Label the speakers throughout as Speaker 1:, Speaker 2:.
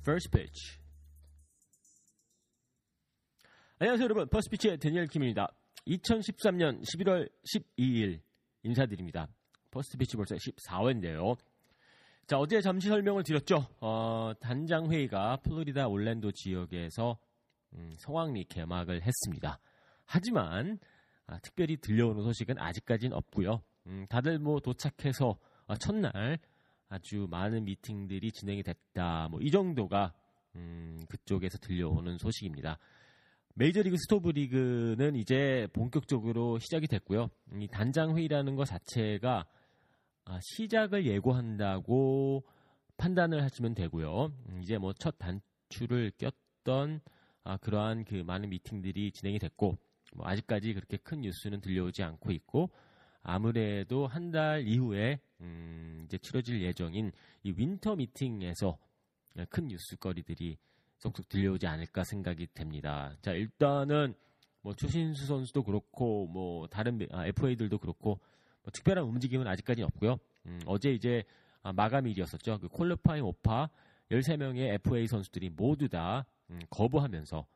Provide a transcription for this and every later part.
Speaker 1: First pitch. 안녕하세요, 여러분. First Pitch의 대니얼 킴입니다. 2013년 11월 12일 인사드립니다. First Pitch 벌써 14회인데요. 자, 어제 잠시 설명을 드렸죠. 어, 단장 회의가 플로리다 올랜도 지역에서 음, 성황리 개막을 했습니다. 하지만 아, 특별히 들려오는 소식은 아직까지는 없고요. 음, 다들 뭐 도착해서 아, 첫날 아주 많은 미팅들이 진행이 됐다. 뭐 이 정도가 음, 그쪽에서 들려오는 소식입니다. 메이저리그 스토브리그는 이제 본격적으로 시작이 됐고요. 이 단장 회의라는 것 자체가 아, 시작을 예고한다고 판단을 하시면 되고요. 음, 이제 뭐 첫 단추를 꼈던 아, 그러한 그 많은 미팅들이 진행이 됐고 뭐 아직까지 그렇게 큰 뉴스는 들려오지 않고 있고 아무래도 한 달 이후에 음, 이제 치러질 예정인 이 winter meeting에서 큰 뉴스거리들이 쏙쏙 들려오지 않을까 생각이 됩니다. 자 일단은 뭐 추신수 선수도 그렇고 뭐 다른 아, FA들도 그렇고 뭐 특별한 움직임은 아직까지 없고요. 음, 어제 이제 아, 마감일이었었죠. 그 qualifying offer 13명의 FA 선수들이 모두 다 음, 거부하면서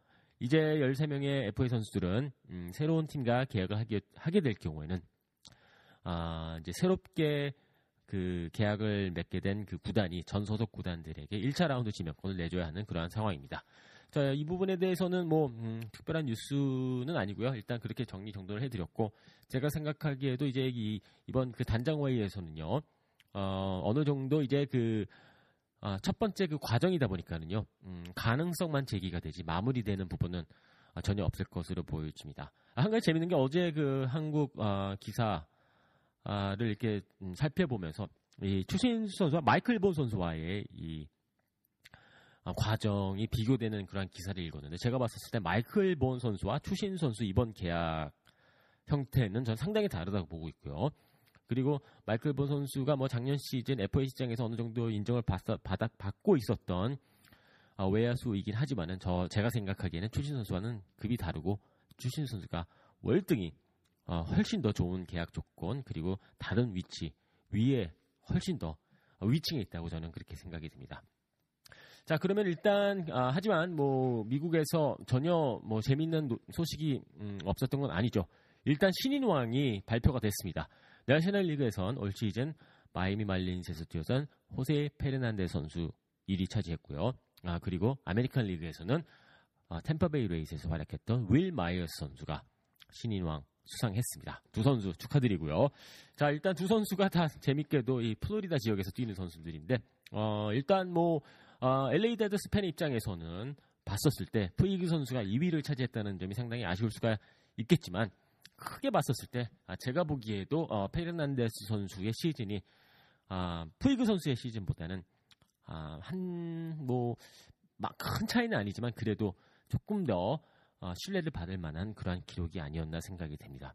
Speaker 1: 이제 13명의 FA 선수들은 음, 새로운 팀과 계약을 하게, 하게 될 경우에는 아, 이제 새롭게 그 계약을 맺게 된 그 구단이 전 소속 구단들에게 1차 라운드 지명권을 내줘야 하는 그러한 상황입니다. 자, 이 부분에 대해서는 뭐 음, 특별한 뉴스는 아니고요. 일단 그렇게 정리 정돈을 해드렸고 제가 생각하기에도 이제 이, 이번 그 단장 회의에서는요. 어, 어느 정도 이제 그 아, 첫 번째 그 과정이다 보니까는요. 음, 가능성만 제기가 되지 마무리되는 부분은 아, 전혀 없을 것으로 보여집니다. 아, 한 가지 재밌는 게 어제 그 한국 아, 기사 를 이렇게 음, 살펴보면서 이 추신수 선수와 마이클 본 선수와의 이 아, 과정이 비교되는 그런 기사를 읽었는데 제가 봤었을 때 마이클 본 선수와 추신 선수 이번 계약 형태는 전 상당히 다르다고 보고 있고요. 그리고 마이클 본 선수가 뭐 작년 시즌 FA 시장에서 어느 정도 인정을 받, 받, 받고 있었던 아, 외야수이긴 하지만은 저 제가 생각하기에는 추신 선수와는 급이 다르고 추신 선수가 월등히 어, 훨씬 더 좋은 계약 조건 그리고 다른 위치 위에 훨씬 더 위층에 있다고 저는 그렇게 생각이 듭니다. 자 그러면 일단 아, 하지만 뭐 미국에서 전혀 뭐 재밌는 소식이 음, 없었던 건 아니죠. 일단 신인 왕이 발표가 됐습니다. 내셔널리그에선 올 시즌 마이미 말린스에서 뛰어선 호세 페르난데 선수 1위 차지했고요. 아 그리고 아메리칸 리그에서는 아, 템파베이 레이스에서 활약했던 윌 마이어스 선수가 신인 왕 수상했습니다. 두 선수 축하드리고요. 자, 일단 두 선수가 다 재밌게도 이 플로리다 지역에서 뛰는 선수들인데, 어, 일단 뭐, 어, LA 다저스 팬 입장에서는 봤었을 때 푸이그 선수가 2위를 차지했다는 점이 상당히 아쉬울 수가 있겠지만, 크게 봤었을 때, 아, 제가 보기에도 어, 페르난데스 선수의 시즌이 아, 푸이그 선수의 시즌보다는 아, 한, 뭐, 막 큰 차이는 아니지만 그래도 조금 더 어, 신뢰를 받을 만한 그러한 기록이 아니었나 생각이 됩니다.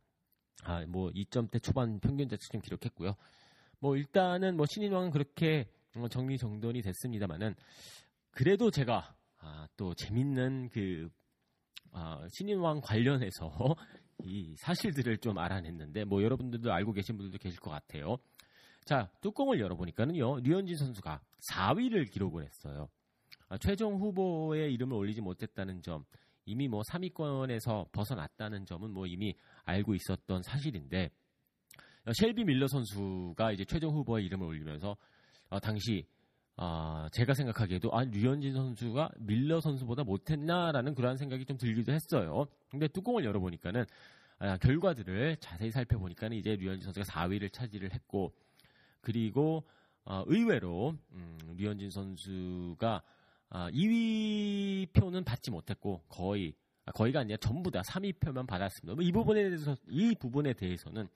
Speaker 1: 아, 뭐 2점대 초반 평균 자책점 기록했고요. 뭐 일단은 뭐 신인왕은 그렇게 어, 정리 정돈이 됐습니다만은 그래도 제가 아, 또 재밌는 그 아, 신인왕 관련해서 이 사실들을 좀 알아냈는데 뭐 여러분들도 알고 계신 분들도 계실 것 같아요. 자 뚜껑을 열어보니까는요 류현진 선수가 4위를 기록을 했어요. 아, 최종 후보의 이름을 올리지 못했다는 점 이미 뭐 3위권에서 벗어났다는 점은 뭐 이미 알고 있었던 사실인데 어, 셸비 밀러 선수가 이제 최종 후보의 이름을 올리면서 어, 당시 어, 제가 생각하기에도 아 류현진 선수가 밀러 선수보다 못했나라는 그러한 생각이 좀 들기도 했어요. 근데 뚜껑을 열어보니까는 아, 결과들을 자세히 살펴보니까는 이제 류현진 선수가 4위를 차지를 했고 그리고 어, 의외로 음, 류현진 선수가 아, 2위 표는 받지 못했고 거의 아, 거의가 아니라 전부 다 3위 표만 받았습니다. 뭐 이 부분에 대해서 이 부분에 대해서는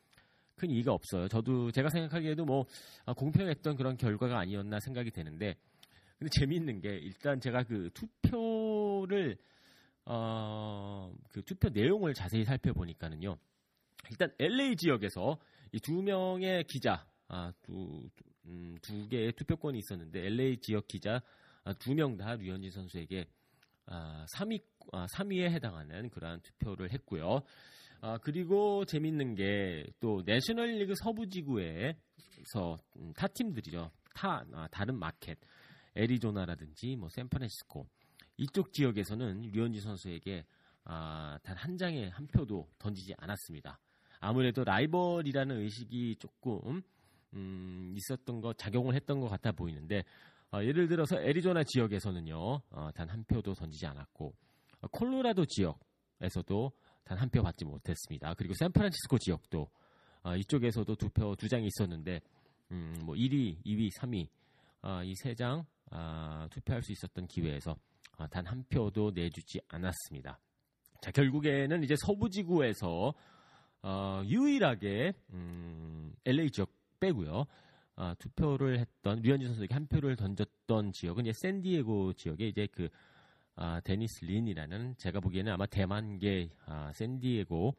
Speaker 1: 큰 이의가 없어요. 저도 제가 생각하기에도 뭐 아, 공평했던 그런 결과가 아니었나 생각이 되는데 근데 재미있는 게 일단 제가 그 투표를 어 그 투표 내용을 자세히 살펴보니까는요. 일단 LA 지역에서 이 두 명의 기자 아 두 음, 두 개의 투표권이 있었는데 LA 지역 기자 아, 두 명 다 류현진 선수에게 아, 3위 아, 3위에 해당하는 그러한 투표를 했고요. 아, 그리고 재밌는 게 또 내셔널리그 서부 지구에서 음, 타 팀들이죠. 타 아, 다른 마켓 애리조나라든지 뭐 샌프란시스코 이쪽 지역에서는 류현진 선수에게 아, 단 한 장의 한 표도 던지지 않았습니다. 아무래도 라이벌이라는 의식이 조금 음, 있었던 것 작용을 했던 것 같아 보이는데 어, 예를 들어서 애리조나 지역에서는요 어, 단 한 표도 던지지 않았고 어, 콜로라도 지역에서도 단 한 표 받지 못했습니다. 그리고 샌프란시스코 지역도 어, 이쪽에서도 두 표 두 장이 있었는데 음, 뭐 1위, 2위, 3위 어, 이세장 아, 투표할 수 있었던 기회에서 어, 단한 표도 내주지 않았습니다. 자 결국에는 이제 서부지구에서 어, 유일하게 음, LA 지역 빼고요. 아, 투표를 했던 류현진 선수에게 한 표를 던졌던 지역은 이제 샌디에고 지역에 이제 그 아, 데니스 린이라는 제가 보기에는 아마 대만계 아, 샌디에고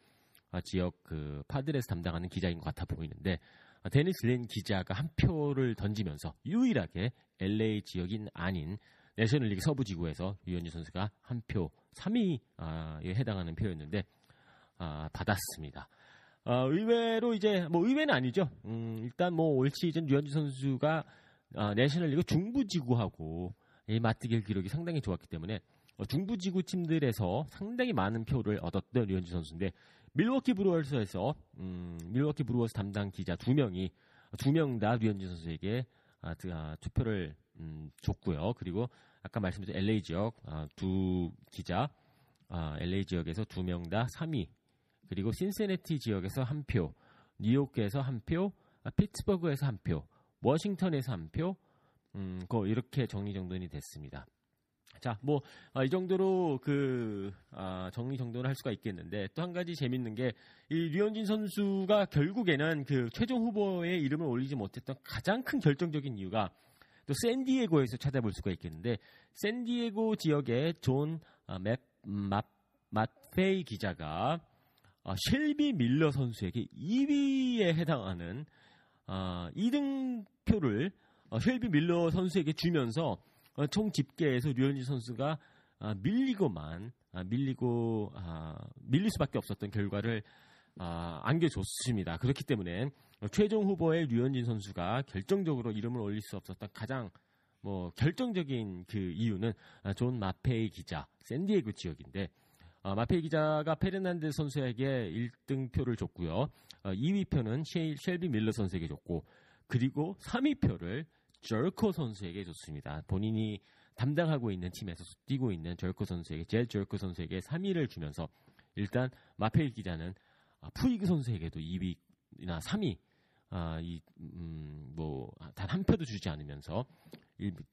Speaker 1: 아, 지역 그 파드레스 담당하는 기자인 것 같아 보이는데 아, 데니스 린 기자가 한 표를 던지면서 유일하게 LA 지역인 아닌 내셔널리그 서부 지구에서 류현진 선수가 한 표, 3위에 해당하는 표였는데 아, 받았습니다. 어, 의외로 이제 뭐 의외는 아니죠. 음, 일단 뭐 올 시즌 류현진 선수가 어, 내셔널리그 중부지구하고 이 맞대결 기록이 상당히 좋았기 때문에 어, 중부지구 팀들에서 상당히 많은 표를 얻었던 류현진 선수인데 밀워키 브루어스에서 음, 밀워키 브루어스 담당 기자 두 명이 두 명 다 류현진 선수에게 아, 드, 아, 투표를 음, 줬고요. 그리고 아까 말씀드린 LA 지역 아, 두 기자 아, LA 지역에서 두 명 다 3위 그리고 신시내티 지역에서 한 표, 뉴욕에서 한 표, 아, 피츠버그에서 한 표, 워싱턴에서 한 표, 음, 그 이렇게 정리정돈이 됐습니다. 자, 뭐, 아, 이 정도로 그, 아, 정리정돈을 할 수가 있겠는데, 또 한 가지 재밌는 게, 이 류현진 선수가 결국에는 그 최종 후보의 이름을 올리지 못했던 가장 큰 결정적인 이유가 또 샌디에고에서 찾아볼 수가 있겠는데, 샌디에고 지역의 존 아, 맵, 맛, 맛페이 기자가 아, 셸비 밀러 선수에게 2위에 해당하는 아, 2등표를 어, 셸비 밀러 선수에게 주면서 어, 총 집계에서 류현진 선수가 아, 밀리고만 아, 밀리고 아, 밀릴 수밖에 없었던 결과를 아, 안겨줬습니다. 그렇기 때문에 최종 후보의 류현진 선수가 결정적으로 이름을 올릴 수 없었던 가장 뭐 결정적인 그 이유는 아, 존 마페이 기자 샌디에고 지역인데 어, 마페이 기자가 페르난데스 선수에게 1등 표를 줬고요. 어, 2위 표는 셰, 셸비 밀러 선수에게 줬고 그리고 3위 표를 절코 선수에게 줬습니다. 본인이 담당하고 있는 팀에서 뛰고 있는 절코 선수에게 제 절코 선수에게 3위를 주면서 일단 마페이 기자는 아, 푸이그 선수에게도 2위나 3위 아, 이, 음, 뭐, 단 한 표도 주지 않으면서,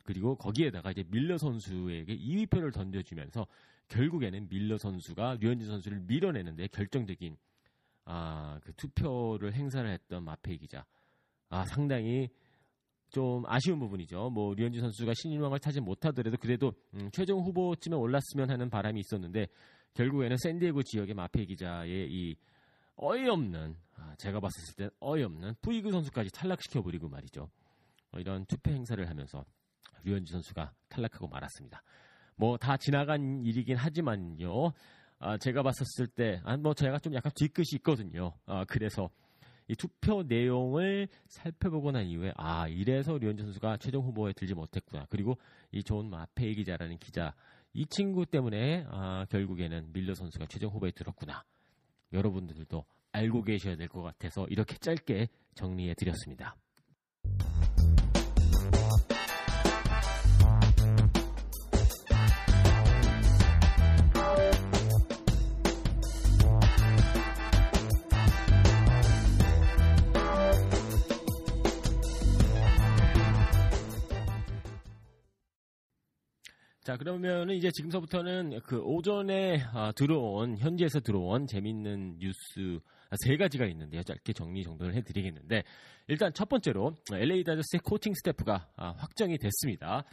Speaker 1: 그리고 거기에다가 이제 밀러 선수에게 2위 표를 던져주면서, 결국에는 밀러 선수가 류현진 선수를 밀어내는데 결정적인, 아, 그 투표를 행사를 했던 마페이 기자. 아, 상당히 좀 아쉬운 부분이죠. 뭐, 류현진 선수가 신인왕을 타지 못하더라도 그래도, 음, 최종 후보쯤에 올랐으면 하는 바람이 있었는데, 결국에는 샌디에고 지역의 마페이 기자의 이, 어이없는 아, 제가 봤을 때 어이없는 푸이그 선수까지 탈락시켜 버리고 말이죠. 어, 이런 투표 행사를 하면서 류현진 선수가 탈락하고 말았습니다. 뭐 다 지나간 일이긴 하지만요. 아, 제가 봤었을 때, 아, 뭐 제가 좀 약간 뒤끝이 있거든요. 아, 그래서 이 투표 내용을 살펴보고 난 이후에 아 이래서 류현진 선수가 최종 후보에 들지 못했구나. 그리고 이 좋은 마페이 기자라는 기자 이 친구 때문에 아, 결국에는 밀러 선수가 최종 후보에 들었구나. 여러분들도 알고 계셔야 될 것 같아서 이렇게 짧게 정리해 드렸습니다. 자, 그러면은 이제 지금서부터는 그 오전에 아, 들어온, 현지에서 들어온 재밌는 뉴스 아, 세 가지가 있는데요. 짧게 정리 정돈을 해드리겠는데, 일단 첫 번째로 LA 다저스의 코칭 스태프가 아, 확정이 됐습니다.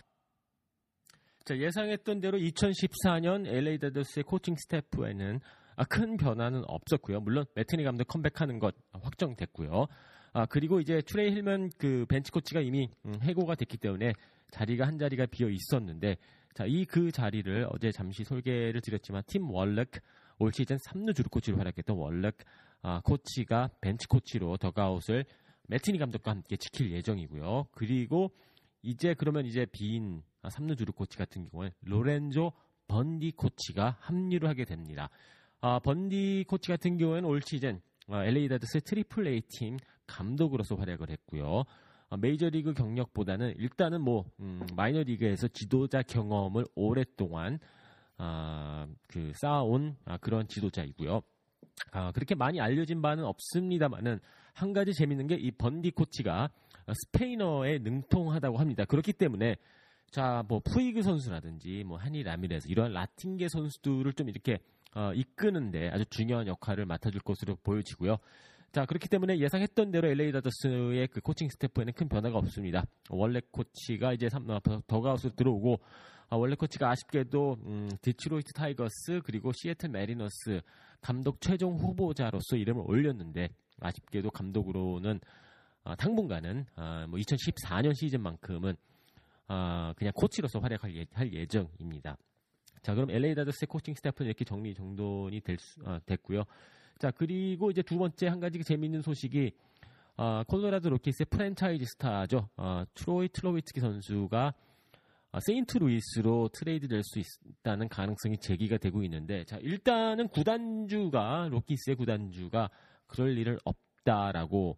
Speaker 1: 자, 예상했던 대로 2014년 LA 다저스의 코칭 스태프에는 아, 큰 변화는 없었고요. 물론 매팅리 감독 컴백하는 것 확정됐고요. 아, 그리고 이제 트레이 힐먼 그 벤치 코치가 이미 음, 해고가 됐기 때문에 자리가 한 자리가 비어 있었는데 자, 이 그 자리를 어제 잠시 소개를 드렸지만 팀 월렉 올 시즌 3루 주루 코치로 활약했던 월렉 아, 코치가 벤치 코치로 더그아웃을 매팅리 감독과 함께 지킬 예정이고요. 그리고 이제 그러면 이제 빈 아, 3루 주루 코치 같은 경우는 로렌조 번디 코치가 합류를 하게 됩니다. 아, 번디 코치 같은 경우에는 올 시즌 아, LA 다저스 triple A 팀 감독으로서 활약을 했고요. 아, 메이저리그 경력보다는 일단은 뭐 음, 마이너리그에서 지도자 경험을 오랫동안 아, 그 쌓아온 아, 그런 지도자이고요. 아, 그렇게 많이 알려진 바는 없습니다만은 한 가지 재밌는 게 이 번디 코치가 스페인어에 능통하다고 합니다. 그렇기 때문에 자, 뭐 푸이그 선수라든지 뭐 한이 라미레스 이런 라틴계 선수들을 좀 이렇게 어, 이끄는데 아주 중요한 역할을 맡아줄 것으로 보여지고요. 자, 그렇기 때문에 예상했던 대로 LA 다저스의 그 코칭 스태프에는 큰 변화가 없습니다. 월렉 코치가 이제 3, 어, 더그아웃으로 들어오고 아, 월렉 코치가 아쉽게도 음, 디트로이트 타이거스 그리고 시애틀 매리너스 감독 최종 후보자로서 이름을 올렸는데 아쉽게도 감독으로는 아, 당분간은 아, 뭐 2014년 시즌만큼은 아, 그냥 코치로서 활약할 예, 할 예정입니다. 자, 그럼 LA 다저스의 코칭 스태프는 이렇게 정리 정돈이 될 수, 아, 됐고요. 자, 그리고 이제 두 번째 한 가지 재미있는 소식이 어, 콜로라도 로키스의 프랜차이즈 스타죠. 어, 트로이 툴로위츠키 선수가 어, 세인트 루이스로 트레이드 될 수 있다는 가능성이 제기가 되고 있는데 자, 일단은 구단주가 로키스의 구단주가 그럴 일은 없다라고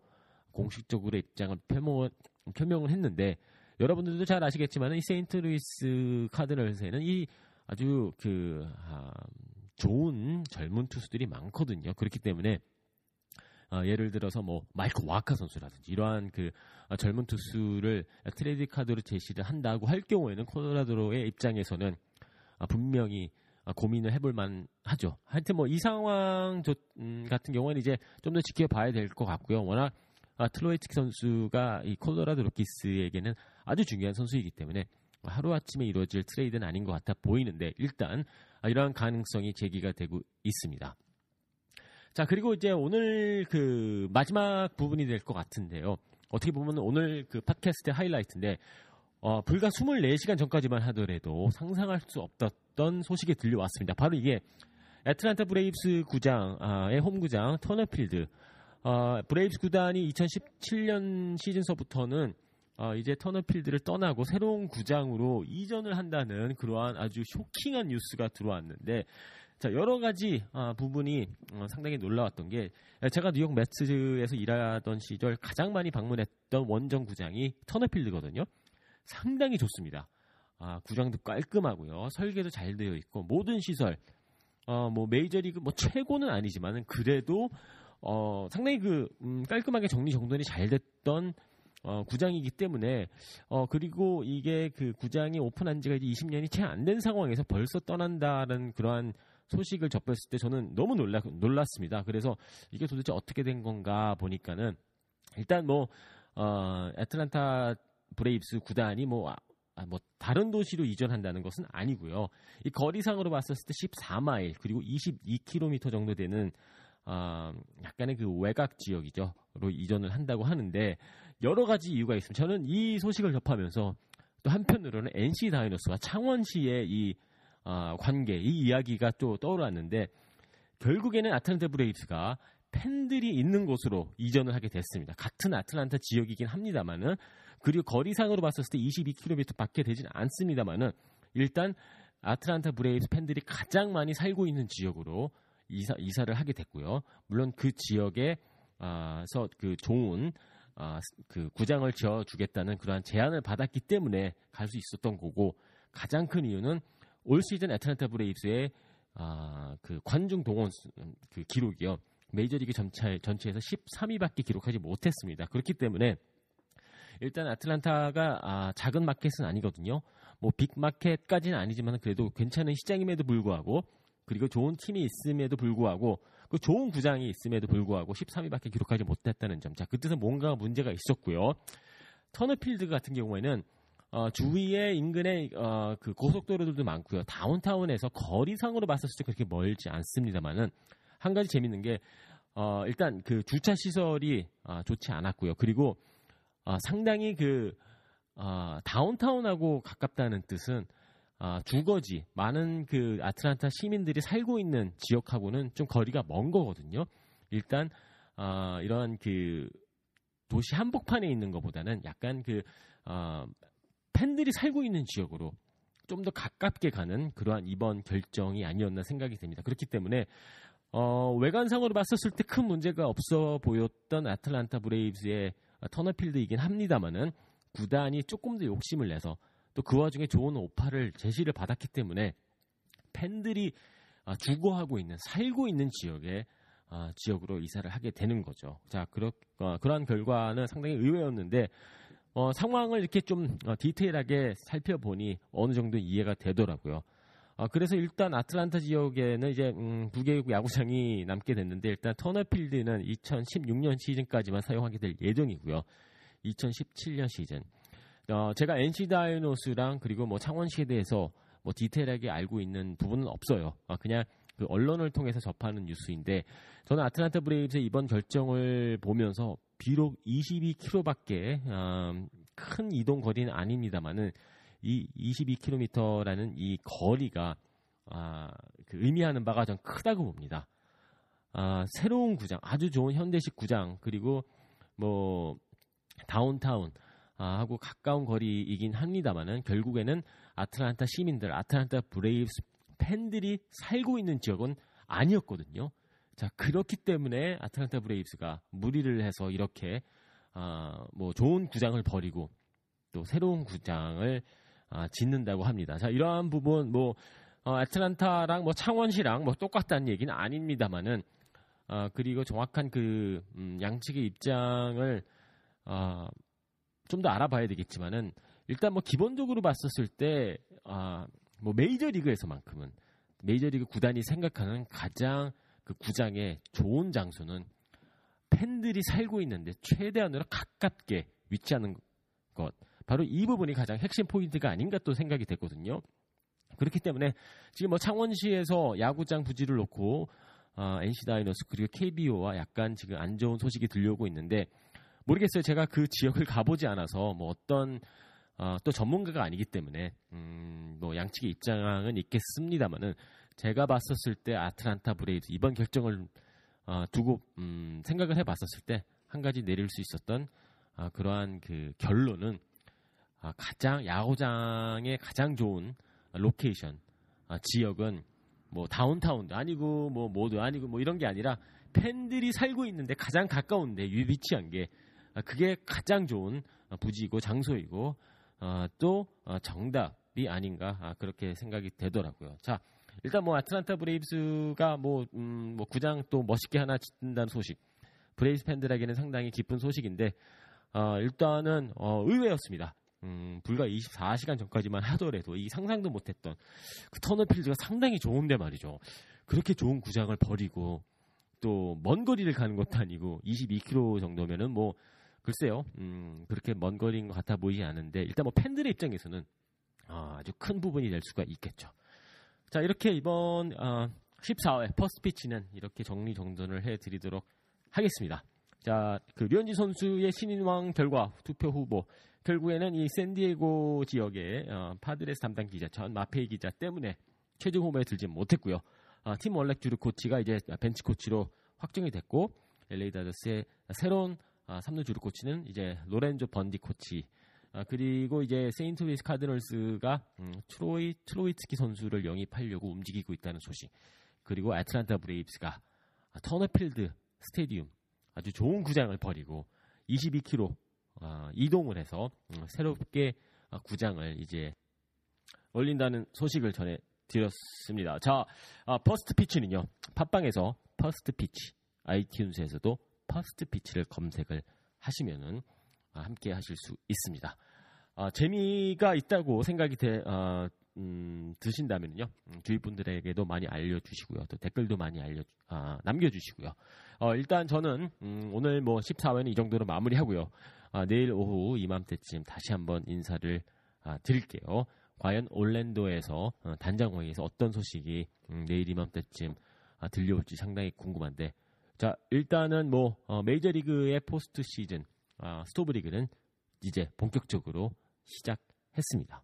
Speaker 1: 공식적으로 입장을 표명을, 표명을 했는데 여러분들도 잘 아시겠지만 이 세인트 루이스 카디널스에는 이 아주 그 아, 좋은 젊은 투수들이 많거든요. 그렇기 때문에 어, 예를 들어서 뭐 마이크 와카 선수라든지 이러한 그 어, 젊은 투수를 트레이드 카드로 제시를 한다고 할 경우에는 콜로라도의 입장에서는 어, 분명히 어, 고민을 해볼 만 하죠. 하여튼 뭐 이 상황 조, 음, 같은 경우는 이제 좀 더 지켜봐야 될 것 같고요. 워낙 아, 툴로위츠키 선수가 이 콜로라도 로키스에게는 아주 중요한 선수이기 때문에 하루아침에 이루어질 트레이드는 아닌 것 같아 보이는데 일단 아, 이러한 가능성이 제기가 되고 있습니다. 자, 그리고 이제 오늘 그 마지막 부분이 될 것 같은데요. 어떻게 보면 오늘 그 팟캐스트 하이라이트인데, 어, 불과 24시간 전까지만 하더라도 상상할 수 없었던 소식이 들려왔습니다. 바로 이게 애틀란타 브레이브스 구장의 홈구장 터너필드. 어, 브레이브스 구단이 2017년 시즌서부터는 어, 이제 터너필드를 떠나고 새로운 구장으로 이전을 한다는 그러한 아주 쇼킹한 뉴스가 들어왔는데 자 여러 가지 어, 부분이 어, 상당히 놀라웠던 게 제가 뉴욕 메츠에서 일하던 시절 가장 많이 방문했던 원정 구장이 터너필드거든요. 상당히 좋습니다. 아, 구장도 깔끔하고요. 설계도 잘 되어 있고 모든 시설 어, 뭐 메이저리그 뭐 최고는 아니지만은 그래도 어, 상당히 그 음, 깔끔하게 정리 정돈이 잘 됐던 어, 구장이기 때문에 어, 그리고 이게 그 구장이 오픈한 지가 이제 20년이 채 안 된 상황에서 벌써 떠난다는 그러한 소식을 접했을 때 저는 너무 놀라, 놀랐습니다. 그래서 이게 도대체 어떻게 된 건가 보니까는 일단 뭐 어, 애틀란타 브레이브스 구단이 뭐 아, 뭐 다른 도시로 이전한다는 것은 아니고요. 이 거리상으로 봤을 때 14마일 그리고 22km 정도 되는 어, 약간의 그 외곽 지역이죠.로 이전을 한다고 하는데 여러 가지 이유가 있습니다. 저는 이 소식을 접하면서 또 한편으로는 NC 다이노스가 창원시의 이 어, 관계 이 이야기가 또 떠올랐는데 결국에는 아틀란타 브레이브스가 팬들이 있는 곳으로 이전을 하게 됐습니다. 같은 아틀란타 지역이긴 합니다만은 그리고 거리상으로 봤을 때 22km밖에 되진 않습니다만은 일단 아틀란타 브레이브스 팬들이 가장 많이 살고 있는 지역으로 이사, 이사를 하게 됐고요. 물론 그 지역에서 아, 그 좋은 아, 그 구장을 지어 주겠다는 그러한 제안을 받았기 때문에 갈 수 있었던 거고 가장 큰 이유는 올 시즌 애틀란타 브레이브스의 아, 그 관중 동원 그 기록이요. 메이저리그 전체, 전체에서 13위밖에 기록하지 못했습니다. 그렇기 때문에 일단 아틀란타가 아, 작은 마켓은 아니거든요. 뭐 빅마켓까지는 아니지만 그래도 괜찮은 시장임에도 불구하고 그리고 좋은 팀이 있음에도 불구하고 그 좋은 구장이 있음에도 불구하고 13위밖에 기록하지 못했다는 점. 자, 그 뜻은 뭔가 문제가 있었고요. 터너필드 같은 경우에는 어, 주위에 인근에 어, 그 고속도로들도 많고요. 다운타운에서 거리상으로 봤을 때 그렇게 멀지 않습니다만은 한 가지 재밌는 게 어, 일단 그 주차 시설이 어, 좋지 않았고요. 그리고 어, 상당히 그 어, 다운타운하고 가깝다는 뜻은 어, 주거지 많은 그 아틀란타 시민들이 살고 있는 지역하고는 좀 거리가 먼 거거든요. 일단 어, 이런 그 도시 한복판에 있는 것보다는 약간 그 어, 팬들이 살고 있는 지역으로 좀 더 가깝게 가는 그러한 이번 결정이 아니었나 생각이 됩니다. 그렇기 때문에 어, 외관상으로 봤었을 때 큰 문제가 없어 보였던 아틀란타 브레이브스의 터너필드이긴 합니다만은 구단이 조금 더 욕심을 내서 또 그 와중에 좋은 오파를 제시를 받았기 때문에 팬들이 아, 주거하고 있는 살고 있는 지역에 아, 지역으로 이사를 하게 되는 거죠. 자, 그러, 어, 그러한 결과는 상당히 의외였는데 어, 상황을 이렇게 좀 어, 디테일하게 살펴보니 어느 정도 이해가 되더라고요. 어, 그래서 일단 아틀란타 지역에는 이제 음, 두 개의 야구장이 남게 됐는데 일단 터너필드는 2016년 시즌까지만 사용하게 될 예정이고요. 2017년 시즌. 어, 제가 NC 다이노스랑 그리고 뭐 창원시에 대해서 뭐 디테일하게 알고 있는 부분은 없어요. 어, 그냥 그 언론을 통해서 접하는 뉴스인데 저는 아틀란타 브레이브스의 이번 결정을 보면서 비록 22km밖에 어, 큰 이동 거리는 아닙니다만은 이 22km라는 이 거리가 아, 그 의미하는 바가 좀 크다고 봅니다. 아, 새로운 구장, 아주 좋은 현대식 구장, 그리고 뭐 다운타운 아, 하고 가까운 거리이긴 합니다만은 결국에는 아틀란타 시민들, 아틀란타 브레이브스 팬들이 살고 있는 지역은 아니었거든요. 자 그렇기 때문에 아틀란타 브레이브스가 무리를 해서 이렇게 아, 뭐 좋은 구장을 버리고 또 새로운 구장을 아, 짓는다고 합니다. 자 이러한 부분 뭐 어, 아틀란타랑 뭐 창원시랑 뭐 똑같다는 얘기는 아닙니다만은 어, 그리고 정확한 그 음, 양측의 입장을 어, 좀 더 알아봐야 되겠지만은 일단 뭐 기본적으로 봤었을 때 아, 뭐 메이저 리그에서만큼은 메이저 리그 구단이 생각하는 가장 그 구장의 좋은 장소는 팬들이 살고 있는데 최대한으로 가깝게 위치하는 것. 바로 이 부분이 가장 핵심 포인트가 아닌가 또 생각이 됐거든요. 그렇기 때문에 지금 뭐 창원시에서 야구장 부지를 놓고 어, NC 다이노스 그리고 KBO와 약간 지금 안 좋은 소식이 들려오고 있는데 모르겠어요. 제가 그 지역을 가보지 않아서 뭐 어떤 어, 또 전문가가 아니기 때문에 음, 뭐 양측의 입장은 있겠습니다만은 제가 봤었을 때 아틀란타 브레이브스 이번 결정을 어, 두고 음, 생각을 해봤었을 때 한 가지 내릴 수 있었던 어, 그러한 그 결론은 아, 가장 야구장의 가장 좋은 로케이션 아, 지역은 뭐 다운타운도 아니고 뭐 뭐도 아니고 뭐 이런 게 아니라 팬들이 살고 있는데 가장 가까운데 위치한 게 아, 그게 가장 좋은 부지이고 장소이고 어, 또 어, 정답이 아닌가 아, 그렇게 생각이 되더라고요. 자 일단 뭐 아틀란타 브레이브스가 뭐, 음, 뭐 구장 또 멋있게 하나 짓는다는 소식. 브레이브스 팬들에게는 상당히 기쁜 소식인데 어, 일단은 어, 의외였습니다. 음, 불과 24시간 전까지만 하더라도 이 상상도 못했던 그 터너필드가 상당히 좋은데 말이죠. 그렇게 좋은 구장을 버리고 또 먼 거리를 가는 것도 아니고 22km 정도면은 뭐 글쎄요, 음, 그렇게 먼 거리인 것 같아 보이지 않은데 일단 뭐 팬들의 입장에서는 아, 아주 큰 부분이 될 수가 있겠죠. 자, 이렇게 이번 어, 14회 퍼스트 피치는 이렇게 정리 정돈을 해드리도록 하겠습니다. 자, 그 류현진 선수의 신인왕 결과 투표 후보 결국에는 이 샌디에고 지역의 어, 파드레스 담당 기자 존 마페이 기자 때문에 최종 후보에 들지 못했고요. 아, 팀 월락 주루 코치가 이제 벤치 코치로 확정이 됐고 LA 다저스의 새로운 아, 3루 주루 코치는 이제 로렌조 번디 코치 아, 그리고 이제 세인트 루이스 카디널스가 음, 트로이 툴로위츠키 선수를 영입하려고 움직이고 있다는 소식 그리고 애틀란타 브레이브스가 아, 터너필드 스테디움 아주 좋은 구장을 버리고 22km 아, 이동을 해서 음, 새롭게 아, 구장을 이제 올린다는 소식을 전해 드렸습니다. 자, 아, 퍼스트 피치는요. 팟빵에서 퍼스트 피치, 아이튠즈에서도 퍼스트 피치를 검색을 하시면은 아, 함께 하실 수 있습니다. 아, 재미가 있다고 생각이 되, 아, 음, 드신다면요. 음, 주위 분들에게도 많이 알려주시고요. 또 댓글도 많이 알려, 아, 남겨주시고요. 어, 일단 저는 음, 오늘 뭐 14회는 이 정도로 마무리하고요. 아, 내일 오후 이맘때쯤 다시 한번 인사를 아, 드릴게요. 과연 올랜도에서 어, 단장 회의에서 어떤 소식이 음, 내일 이맘때쯤 아, 들려올지 상당히 궁금한데 자 일단은 뭐 어, 메이저리그의 포스트 시즌 아, 스토브 리그는 이제 본격적으로 시작했습니다.